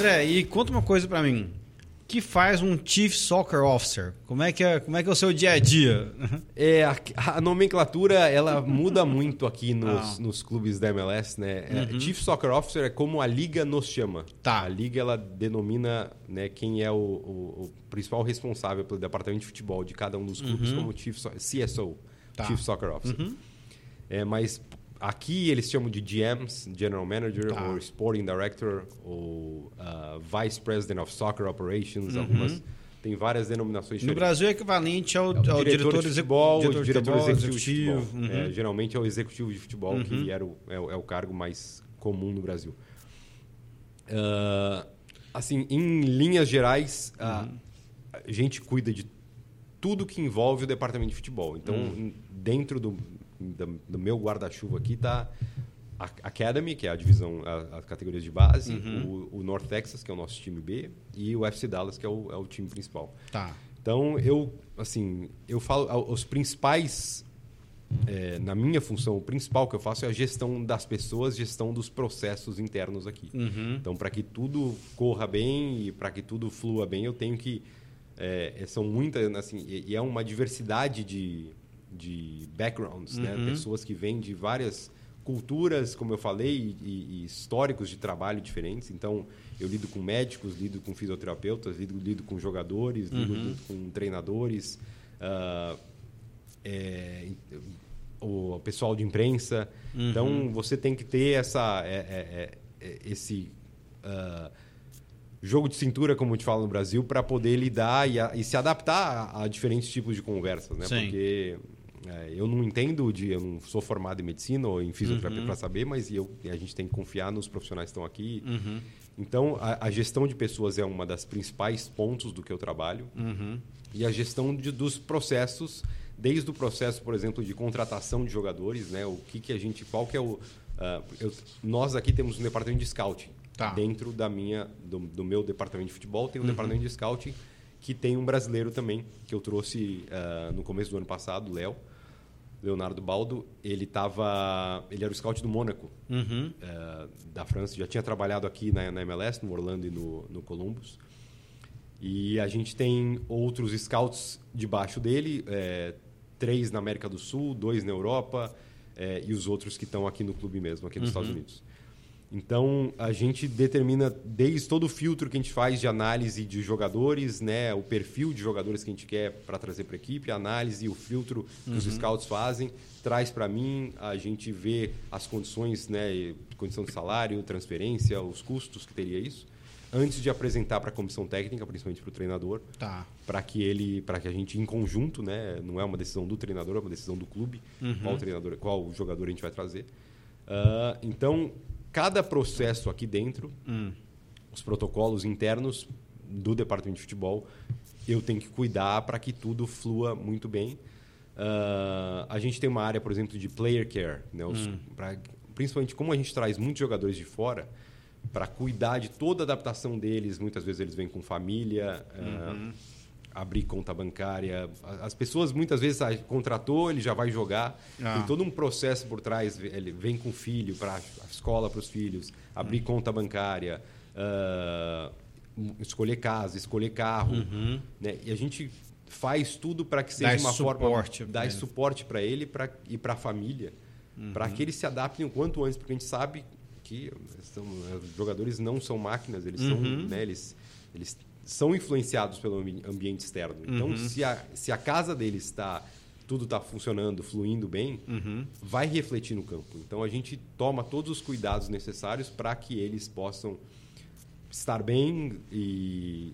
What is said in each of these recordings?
André, e conta uma coisa para mim. O que faz um Chief Soccer Officer? Como é que é, como é, que é o seu dia a dia? É, a, a nomenclatura ela muda muito aqui nos, ah. nos clubes da MLS, né? É, uhum. Chief Soccer Officer é como a liga nos chama. Tá. A liga ela denomina né, quem é o, o, o principal responsável pelo departamento de futebol de cada um dos clubes uhum. como Chief CSO, tá. Chief Soccer Officer. Uhum. É, mas Aqui eles chamam de GMs, General Manager, tá. ou Sporting Director, ou uh, Vice President of Soccer Operations, uhum. algumas. Tem várias denominações No Brasil é equivalente ao, é ao diretor, diretor, de futebol, diretor, diretor executivo, executivo de futebol. Uhum. É, geralmente é o executivo de futebol, uhum. que era o, é, é, o cargo mais comum no Brasil. Uh, assim, em linhas gerais, uh, a gente cuida de tudo que envolve o departamento de futebol. Então, uhum. dentro do, do, do meu guarda-chuva aqui está a Academy, que é a divisão, as categorias de base, uhum. o, o, North Texas, que é o nosso time B, e o FC Dallas, que é o, é o time principal. Tá. Então, eu, assim, eu falo, os principais, é, na minha função, o principal que eu faço é a gestão das pessoas, gestão dos processos internos aqui. Uhum. Então, para que tudo corra bem e para que tudo flua bem, eu tenho que, é, são muitas, assim, e é uma diversidade de de backgrounds, né? uhum. né? pessoas que vêm de várias culturas, como eu falei, e, e, históricos de trabalho diferentes. Então, eu lido com médicos, lido com fisioterapeutas, lido, lido com jogadores, lido, uhum. lido com treinadores, uh, é, o pessoal de imprensa. Uhum. Então, você tem que ter essa, é, é, é, é esse uh, jogo de cintura, como te falo no Brasil, para poder lidar e, a, e, se adaptar a, a, diferentes tipos de conversas, né? Sim. Porque é, eu não entendo de, eu não sou formado em medicina ou em fisioterapia uhum. para saber, mas eu, a gente tem que confiar nos profissionais que estão aqui. Uhum. Então, a, a, gestão de pessoas é uma das principais pontos do que eu trabalho uhum. e a gestão de, dos processos, desde o processo, por exemplo, de contratação de jogadores, né? O que que a gente, qual que é o, uh, eu, nós aqui temos um departamento de scouting tá. dentro da minha, do, do, meu departamento de futebol tem um uhum. departamento de scouting que tem um brasileiro também que eu trouxe uh, no começo do ano passado, Léo. Leonardo Baldo, ele tava, ele era o scout do Mônaco, uhum. é, da França, já tinha trabalhado aqui na, na, MLS, no Orlando e no, no Columbus. E a gente tem outros scouts debaixo dele, é, três na América do Sul, dois na Europa é, e os outros que estão aqui no clube mesmo, aqui nos uhum. Estados Unidos. Então, a gente determina desde todo o filtro que a gente faz de análise de jogadores, né, o perfil de jogadores que a gente quer para trazer para a equipe, a análise e o filtro que uhum. os scouts fazem, traz para mim, a gente vê as condições, né, condição de salário, transferência, os custos que teria isso, antes de apresentar para a comissão técnica, principalmente para o treinador, tá. para que ele, para que a gente em conjunto, né, não é uma decisão do treinador, é uma decisão do clube, uhum. qual treinador, qual jogador a gente vai trazer. Uh, então cada processo aqui dentro, hum. os protocolos internos do departamento de futebol, eu tenho que cuidar para que tudo flua muito bem. Uh, a gente tem uma área, por exemplo, de player care, né? Os, hum. pra, principalmente como a gente traz muitos jogadores de fora para cuidar de toda a adaptação deles. Muitas vezes eles vêm com família. Ah, uhum. Uh, abrir conta bancária. As pessoas muitas vezes ah, contratou, ele já vai jogar. Ah. Tem todo um processo por trás. Ele vem com o filho para a escola para os filhos, abrir hum. conta bancária, uh, escolher casa, escolher carro. Uhum. Né? E a gente faz tudo para que seja Dá uma suporte, forma dar suporte para ele pra, e para a família, uhum. para que eles se adaptem o quanto antes, porque a gente sabe que são, os jogadores não são máquinas, eles uhum. são, né, eles, eles são influenciados pelo ambiente externo. Então, uhum. se, a, se a casa deles está tudo está funcionando, fluindo bem, uhum. vai refletir no campo. Então a gente toma todos os cuidados necessários para que eles possam estar bem e,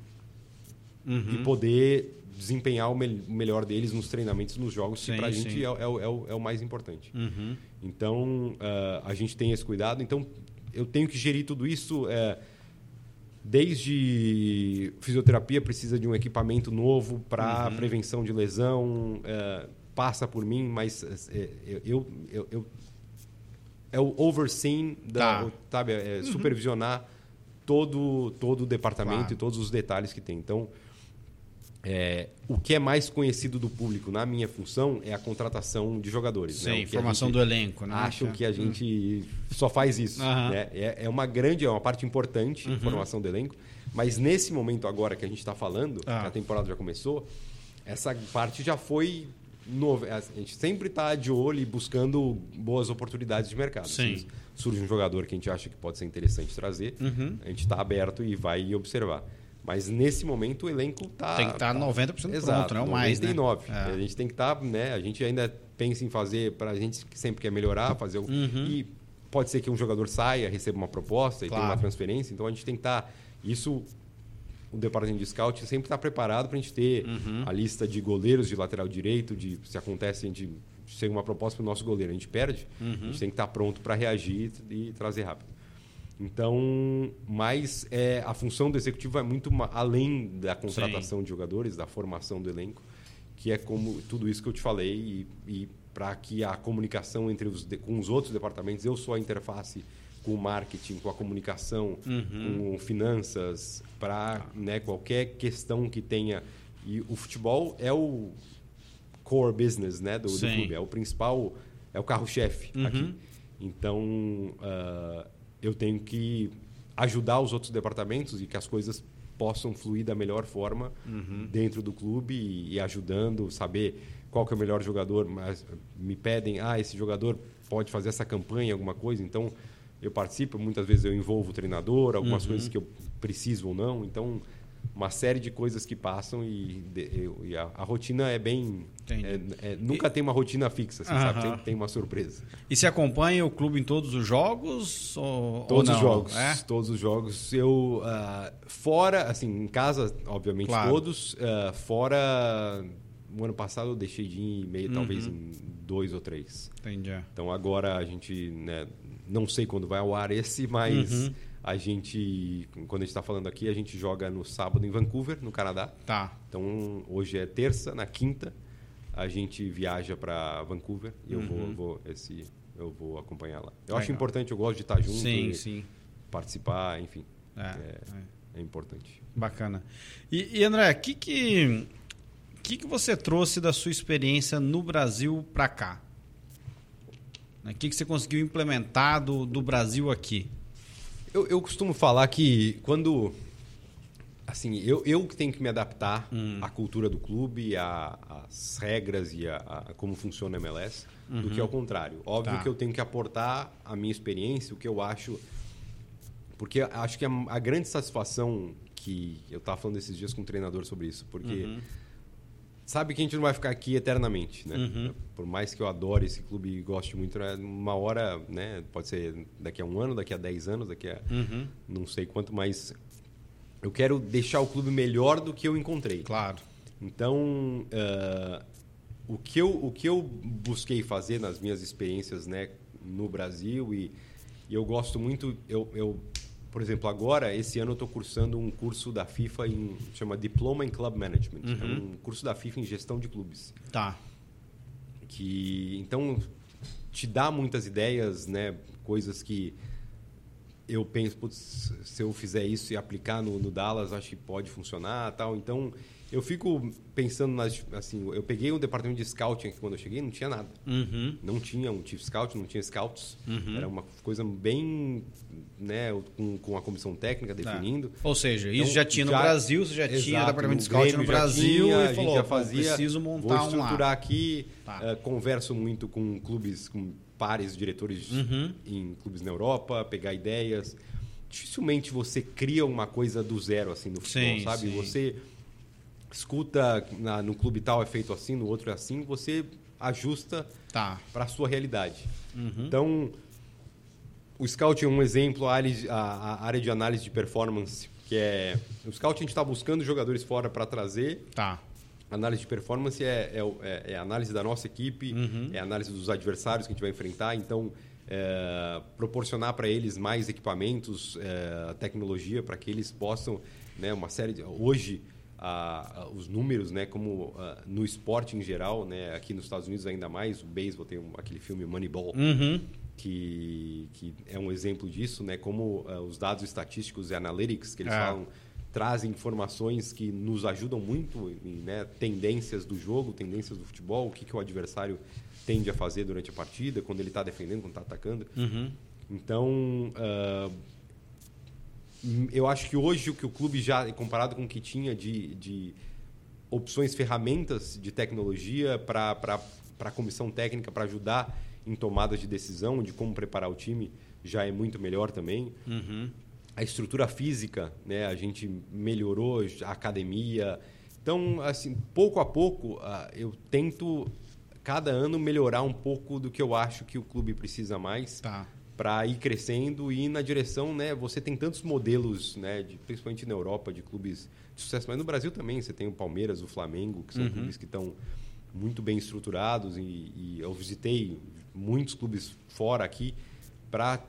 uhum. e poder desempenhar o, me melhor deles nos treinamentos, nos jogos, sim, que para a gente é, é, é, o, é, o, mais importante. Uhum. Então uh, a gente tem esse cuidado. Então eu tenho que gerir tudo isso. Uh, desde fisioterapia precisa de um equipamento novo para uhum. prevenção de lesão, é, passa por mim, mas é, eu, eu, eu, é o overseeing, da, tá. sabe, é, uhum. supervisionar todo, todo o departamento claro. e todos os detalhes que tem. Então, é, o que é mais conhecido do público na minha função é a contratação de jogadores. Sim, né? Que a formação do elenco, né? Acham que a gente só faz isso. Aham. né? É, é uma grande, é uma parte importante, Uhum. formação do elenco. Mas nesse momento agora que a gente está falando, Ah. que a temporada já começou, essa parte já foi. nove- A gente sempre está de olho e buscando boas oportunidades de mercado. Sim. Se surge um jogador que a gente acha que pode ser interessante trazer, Uhum. a gente está aberto e vai observar. Mas nesse momento o elenco está. Tem que estar 90% pronto, Exato, não mais, né? 99. É. A gente tem que estar, né? A gente ainda pensa em fazer, para a gente que sempre quer melhorar, fazer Uhum. e pode ser que um jogador saia, receba uma proposta e Claro. tenha uma transferência, então a gente tem que estar isso o departamento de scout sempre está preparado para a gente ter Uhum. a lista de goleiros de lateral direito, de se acontece a gente chega uma proposta para o nosso goleiro, a gente perde, Uhum. a gente tem que estar pronto para reagir e trazer rápido. Então, mas é, a função do executivo é muito além da contratação de jogadores, da formação do elenco, que é como tudo isso que eu te falei e, e para que a comunicação entre os com os outros departamentos, eu sou a interface com o marketing, com a comunicação, Uhum. com finanças, para né, qualquer questão que tenha. E o futebol é o core business né, do, do Sim. clube, é o principal, é o carro-chefe Uhum. aqui. Então, ah, eu tenho que ajudar os outros departamentos e que as coisas possam fluir da melhor forma Uhum. dentro do clube e, e ajudando, saber qual que é o melhor jogador. Mas me pedem, ah, esse jogador pode fazer essa campanha, alguma coisa. Então, eu participo. Muitas vezes eu envolvo o treinador, algumas Uhum. coisas que eu preciso ou não. Então, uma série de coisas que passam e, de- e a, a rotina é bem... É- é- nunca tem uma rotina fixa, assim, sabe? Sempre tem uma surpresa. E se acompanha o clube em todos os jogos? Ou, Todos ou os jogos. É? Todos os jogos. Eu, ah, fora, assim, em casa, obviamente, Claro. todos. ah, fora, o ano passado eu deixei de ir meio, Uhum. talvez em dois ou três. Entendi. Então agora a gente, né, não sei quando vai ao ar esse, mas Uhum. A gente, quando a gente está falando aqui, a gente joga no sábado em Vancouver, no Canadá. Tá. Então hoje é terça, na quinta a gente viaja para Vancouver e eu vou, vou esse eu vou acompanhar lá. Eu acho Uhum. Importante, eu gosto de estar junto, sim, sim. participar, enfim, É, É. é. é importante. Bacana. E, e André, o que que, que que você trouxe da sua experiência no Brasil para cá? O que, que você conseguiu implementar do, do Brasil aqui? Eu, eu costumo falar que quando. Assim, eu, eu que tenho que me adaptar Hum. à cultura do clube, à- às regras e a, a como funciona a MLS, do que ao contrário. Óbvio Uhum. Tá. que eu tenho que aportar a minha experiência, o que eu acho. Porque acho que a, a grande satisfação que. Eu estava falando esses dias com um treinador sobre isso, porque. Uhum. Sabe que a gente não vai ficar aqui eternamente, né? Uhum. Por mais que eu adore esse clube e goste muito, né? uma hora, né? Pode ser daqui a um ano, daqui a 10 anos, daqui a Uhum. não sei quanto, mas eu quero deixar o clube melhor do que eu encontrei. Claro. Então, ah, o, que eu, o que eu busquei fazer nas minhas experiências né, no Brasil, e, e eu gosto muito, eu, eu, por exemplo, agora, esse ano eu estou cursando um curso da FIFA em chama Diploma em Club Management. É Uhum. um curso da FIFA em gestão de clubes Tá. que então te dá muitas ideias, né? Coisas que eu penso, putz, se eu fizer isso e aplicar no, no Dallas, acho que pode funcionar, tal. Então eu fico pensando nas, assim, eu peguei um departamento de scouting aqui quando eu cheguei, não tinha nada. Uhum. Não tinha um chief scout, não tinha scouts. Uhum. Era uma coisa bem, né, com, com a comissão técnica Tá. definindo. Ou seja, isso Então, já tinha no já- Brasil, você já tinha Exato, departamento de no scout no já Brasil tinha, a e gente falou, já "Pô, fazia, preciso vou montar um estruturar lá. aqui, Tá. eh, converso muito com clubes, com pares diretores Uhum. em clubes na Europa, pegar ideias. Dificilmente você cria uma coisa do zero assim no futebol, Sim, sabe? sim. Você escuta na- no clube tal é feito assim, no outro é assim, você ajusta Tá. para a sua realidade. Uhum. Então, o Scout é um exemplo, a área, de análise de performance, que é... O Scout a gente está buscando jogadores fora para trazer. Tá. Análise de performance é, é, é- é análise da nossa equipe, Uhum. é análise dos adversários que a gente vai enfrentar. Então, é, proporcionar para eles mais equipamentos, é, tecnologia, para que eles possam, né, uma série de... Hoje, a- a- os números, né, como ah, no esporte em geral, né, aqui nos Estados Unidos ainda mais, o beisebol tem um- aquele filme Moneyball, Uhum. que, que é um exemplo disso, né? Como os dados estatísticos e analytics que eles É. falam trazem informações que nos ajudam muito, em, né, tendências do jogo, tendências do futebol, o que, que o adversário tende a fazer durante a partida, quando ele está defendendo, quando está atacando. Uhum. Então, uh, eu acho que hoje o que o clube já, comparado com o que tinha de, de opções, ferramentas de tecnologia para a comissão técnica para ajudar em tomadas de decisão, de como preparar o time, já é muito melhor também. Uhum. A estrutura física, né, a gente melhorou a academia. Então, assim, pouco a pouco, uh, eu tento cada ano melhorar um pouco do que eu acho que o clube precisa mais. Tá para ir crescendo e ir na direção, né? Você tem tantos modelos, né? De, principalmente na Europa, de clubes de sucesso, mas no Brasil também você tem o Palmeiras, o Flamengo, que são uhum. clubes que estão muito bem estruturados e, e, eu visitei muitos clubes fora aqui para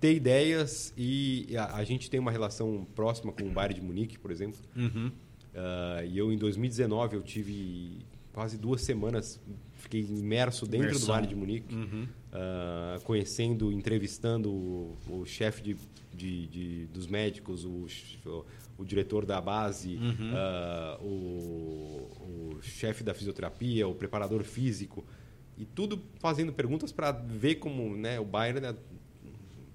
ter ideias e a, a, gente tem uma relação próxima com o Bayern de Munique, por exemplo. Uhum. Uh, e eu em 2019 eu tive quase duas semanas fiquei imerso dentro Imersão. do Bayern de Munique, uhum. Uh, conhecendo, entrevistando o, o chefe de, de, de, dos médicos, o, o, o, diretor da base, uhum. uh, o, chefe da fisioterapia, o preparador físico, e tudo fazendo perguntas para ver como né, o Bayern é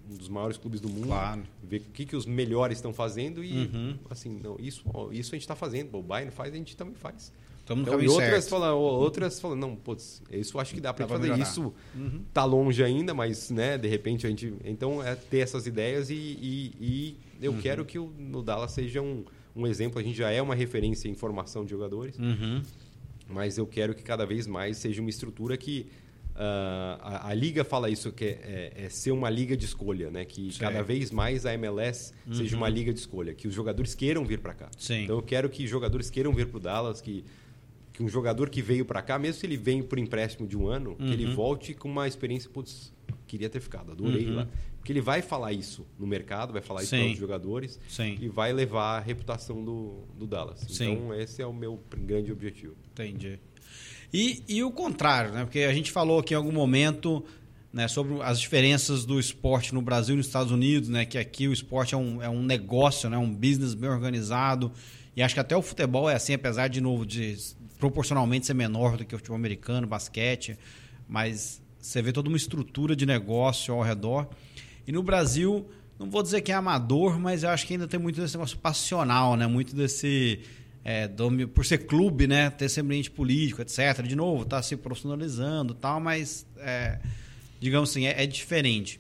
um dos maiores clubes do mundo, claro. ver o que, que os melhores estão fazendo e uhum. assim não isso isso a gente está fazendo, o Bayern faz, a gente também faz. Estamos então, e outras falam, outras falam, não, putz, isso acho que dá para fazer melhorar. isso. Uhum. Tá longe ainda, mas, né, de repente a gente, então é ter essas ideias e, e, e eu uhum. quero que o no Dallas seja um, um exemplo. A gente já é uma referência em formação de jogadores, uhum. mas eu quero que cada vez mais seja uma estrutura que Uh, a, a, liga fala isso que é, é, é, ser uma liga de escolha, né? Que Sim. cada vez mais a MLS uhum. seja uma liga de escolha, que os jogadores queiram vir para cá. Sim. Então eu quero que jogadores queiram vir para o Dallas, que que um jogador que veio para cá, mesmo se ele vem por empréstimo de um ano, uhum. que ele volte com uma experiência, putz, queria ter ficado, adorei uhum. lá. Porque ele vai falar isso no mercado, vai falar isso para os jogadores Sim. e vai levar a reputação do, do Dallas. Sim. Então, esse é o meu grande objetivo. Entendi. E, e o contrário, né? Porque a gente falou aqui em algum momento né, sobre as diferenças do esporte no Brasil e nos Estados Unidos, né? Que aqui o esporte é um, é um negócio, né? um business bem organizado. E acho que até o futebol é assim, apesar de novo de proporcionalmente ser menor do que o futebol americano, basquete, mas você vê toda uma estrutura de negócio ao redor. E no Brasil, não vou dizer que é amador, mas eu acho que ainda tem muito desse negócio passional, né? Muito desse é, por ser clube, né? Ter esse ambiente político, etc. De novo, tá se profissionalizando, tal, mas é, digamos assim é, é, diferente.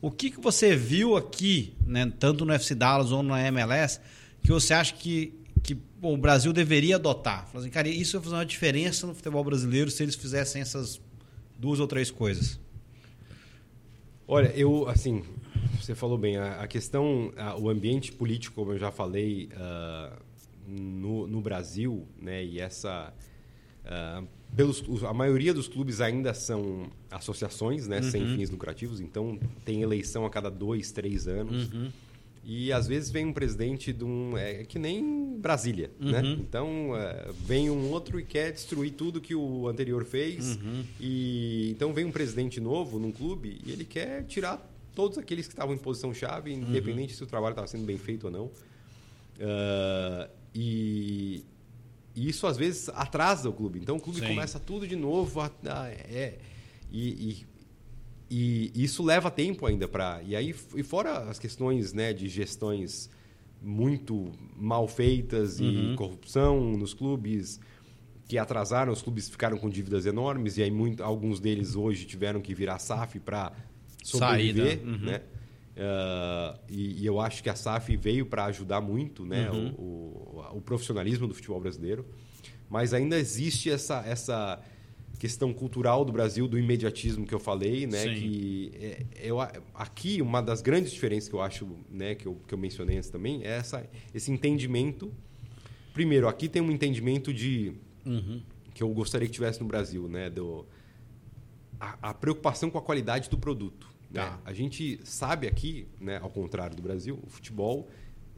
O que, que você viu aqui, né? Tanto no FC Dallas ou na MLS, que você acha que bom, o Brasil deveria adotar. Assim, cara, isso vai fazer uma diferença no futebol brasileiro se eles fizessem essas duas ou três coisas. Olha, eu, assim, você falou bem, a, a questão, a, o ambiente político, como eu já falei, uh, no, no, Brasil, né, e essa. Uh, pelos, a maioria dos clubes ainda são associações, né, uhum. sem fins lucrativos, então tem eleição a cada dois, três anos. Uhum. E às vezes vem um presidente de um. É que nem Brasília, uhum. né? Então é, vem um outro e quer destruir tudo que o anterior fez. Uhum. E então vem um presidente novo num clube e ele quer tirar todos aqueles que estavam em posição chave, uhum. independente uhum. se o trabalho estava sendo bem feito ou não. Uh, e, e, isso às vezes atrasa o clube. Então o clube Sim. começa tudo de novo. A, a, é, e, e e isso leva tempo ainda para. E aí, e fora as questões né, de gestões muito mal feitas uhum. e corrupção nos clubes, que atrasaram, os clubes ficaram com dívidas enormes, e aí muito, alguns deles hoje tiveram que virar SAF para sobreviver. Saída. Uhum. Né? Uh, e, e, eu acho que a SAF veio para ajudar muito né, uhum. o, o, o, profissionalismo do futebol brasileiro. Mas ainda existe essa, essa questão cultural do Brasil, do imediatismo que eu falei, né? Sim. Que é, eu, aqui uma das grandes diferenças que eu acho, né, que eu, que eu mencionei antes também, é essa, esse entendimento. Primeiro, aqui tem um entendimento de uhum. que eu gostaria que tivesse no Brasil, né? Do, a, a preocupação com a qualidade do produto. Né? Tá. A gente sabe aqui, né, ao contrário do Brasil, o futebol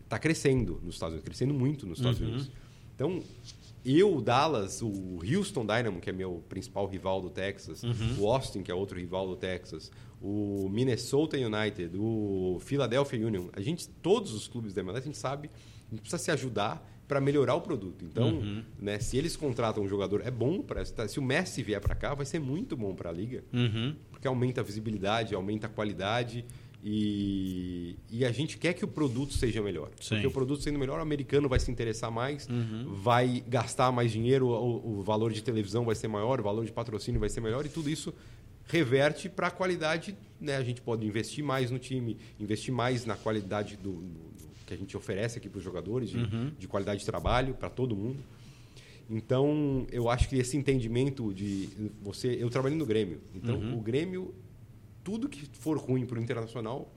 está crescendo nos Estados Unidos, crescendo muito nos Estados uhum. Unidos. Então, eu, o Dallas, o Houston Dynamo, que é meu principal rival do Texas, uhum. o Austin, que é outro rival do Texas, o Minnesota United, o Philadelphia Union, a gente, todos os clubes da MLS, a gente sabe gente precisa se ajudar para melhorar o produto. Então, uhum. né, se eles contratam um jogador, é bom para se o Messi vier para cá, vai ser muito bom para a liga, uhum. porque aumenta a visibilidade, aumenta a qualidade e, e a gente quer que o produto seja melhor. Sim. Porque o produto sendo melhor, o americano vai se interessar mais, uhum. vai gastar mais dinheiro, o, o, valor de televisão vai ser maior, o valor de patrocínio vai ser melhor, e tudo isso reverte para a qualidade. Né? A gente pode investir mais no time, investir mais na qualidade do, do que a gente oferece aqui para os jogadores, de, uhum. de qualidade de trabalho para todo mundo. Então, eu acho que esse entendimento de você. Eu trabalhei no Grêmio. Então, uhum. o Grêmio tudo que for ruim para o internacional,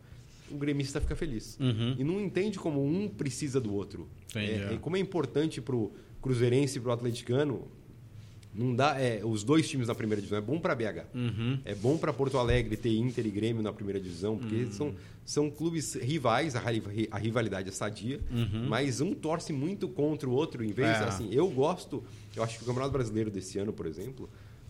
o gremista fica feliz. Uhum. E não entende como um precisa do outro. É, é, como é importante para o cruzeirense e para o atleticano, não dá, é, os dois times na primeira divisão. É bom para BH. Uhum. É bom para Porto Alegre ter Inter e Grêmio na primeira divisão, porque uhum. são, são clubes rivais, a, a rivalidade é sadia, uhum. mas um torce muito contra o outro. Em vez, é. assim, eu gosto, eu acho que o Campeonato Brasileiro desse ano, por exemplo,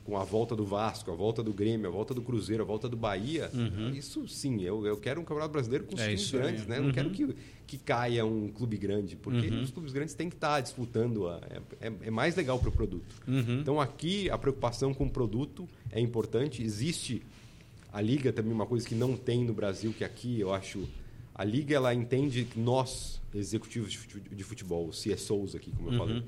com a volta do Vasco, a volta do Grêmio, a volta do Cruzeiro, a volta do Bahia, uhum. isso sim, eu, eu quero um campeonato brasileiro com os é times grandes, né? Uhum. Não quero que, que caia um clube grande, porque uhum. os clubes grandes têm que estar disputando, a, é, é, mais legal para o produto. Uhum. Então aqui a preocupação com o produto é importante, existe a liga também uma coisa que não tem no Brasil, que aqui eu acho a liga ela entende que nós executivos de futebol, os CSOs aqui, como eu uhum. falei,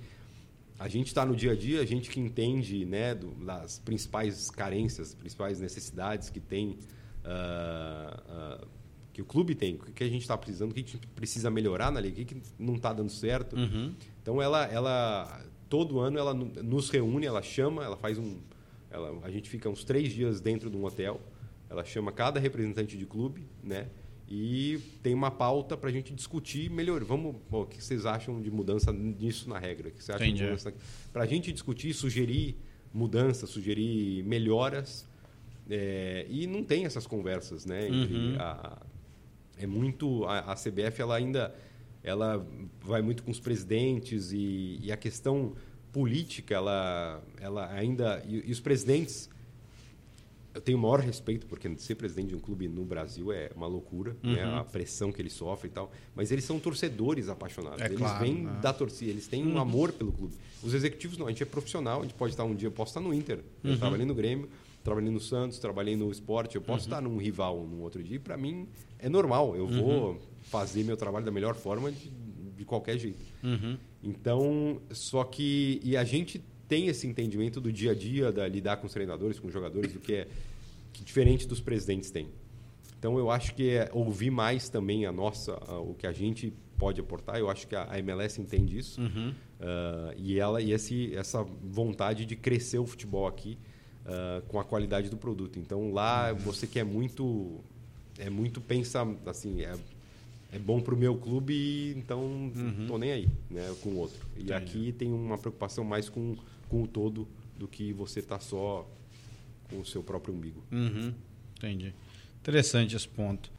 a gente está no dia a dia, a gente que entende né, do, das principais carências, principais necessidades que tem, uh, uh, que o clube tem, o que a gente está precisando, o que a gente precisa melhorar na liga, o que não está dando certo. Uhum. Então ela, ela, todo ano ela nos reúne, ela chama, ela faz um, ela, a gente fica uns três dias dentro de um hotel, ela chama cada representante de clube, né? E tem uma pauta para a gente discutir melhor. Vamos, bom, o que vocês acham de mudança nisso na regra? O que você acha Entendi. de mudança? Para a gente discutir, sugerir mudanças, sugerir melhoras. É, e não tem essas conversas, né? Uhum. a, é muito a, a, CBF ela ainda ela vai muito com os presidentes e, e a questão política ela ela ainda e, e os presidentes eu tenho o maior respeito, porque ser presidente de um clube no Brasil é uma loucura, uhum. né? a pressão que eles sofrem e tal. Mas eles são torcedores apaixonados. É eles claro, vêm né? da torcida, eles têm um Uhum. amor pelo clube. Os executivos não, a gente é profissional, a gente pode estar um dia, eu posso estar no Inter, eu Uhum. trabalhei no Grêmio, trabalhei no Santos, trabalhei no esporte, eu posso estar num rival num outro dia, e para mim é normal, eu vou fazer meu trabalho da melhor forma de, de qualquer jeito. Uhum. Então, só que. E a gente tem esse entendimento do dia a dia, da lidar com os treinadores, com os jogadores, do que é que diferente dos presidentes têm. Então, eu acho que é ouvir mais também a nossa, a, o que a gente pode aportar. Eu acho que a, a MLS entende isso. Uhum. Uh, e ela e esse, essa vontade de crescer o futebol aqui uh, com a qualidade do produto. Então, lá você quer muito. É muito pensa assim. É, é bom para o meu clube, então Uhum. tô nem aí né, com o outro. E Entendi. aqui tem uma preocupação mais com, com o todo do que você tá só o seu próprio umbigo. Uhum. Entendi. Interessante esse ponto.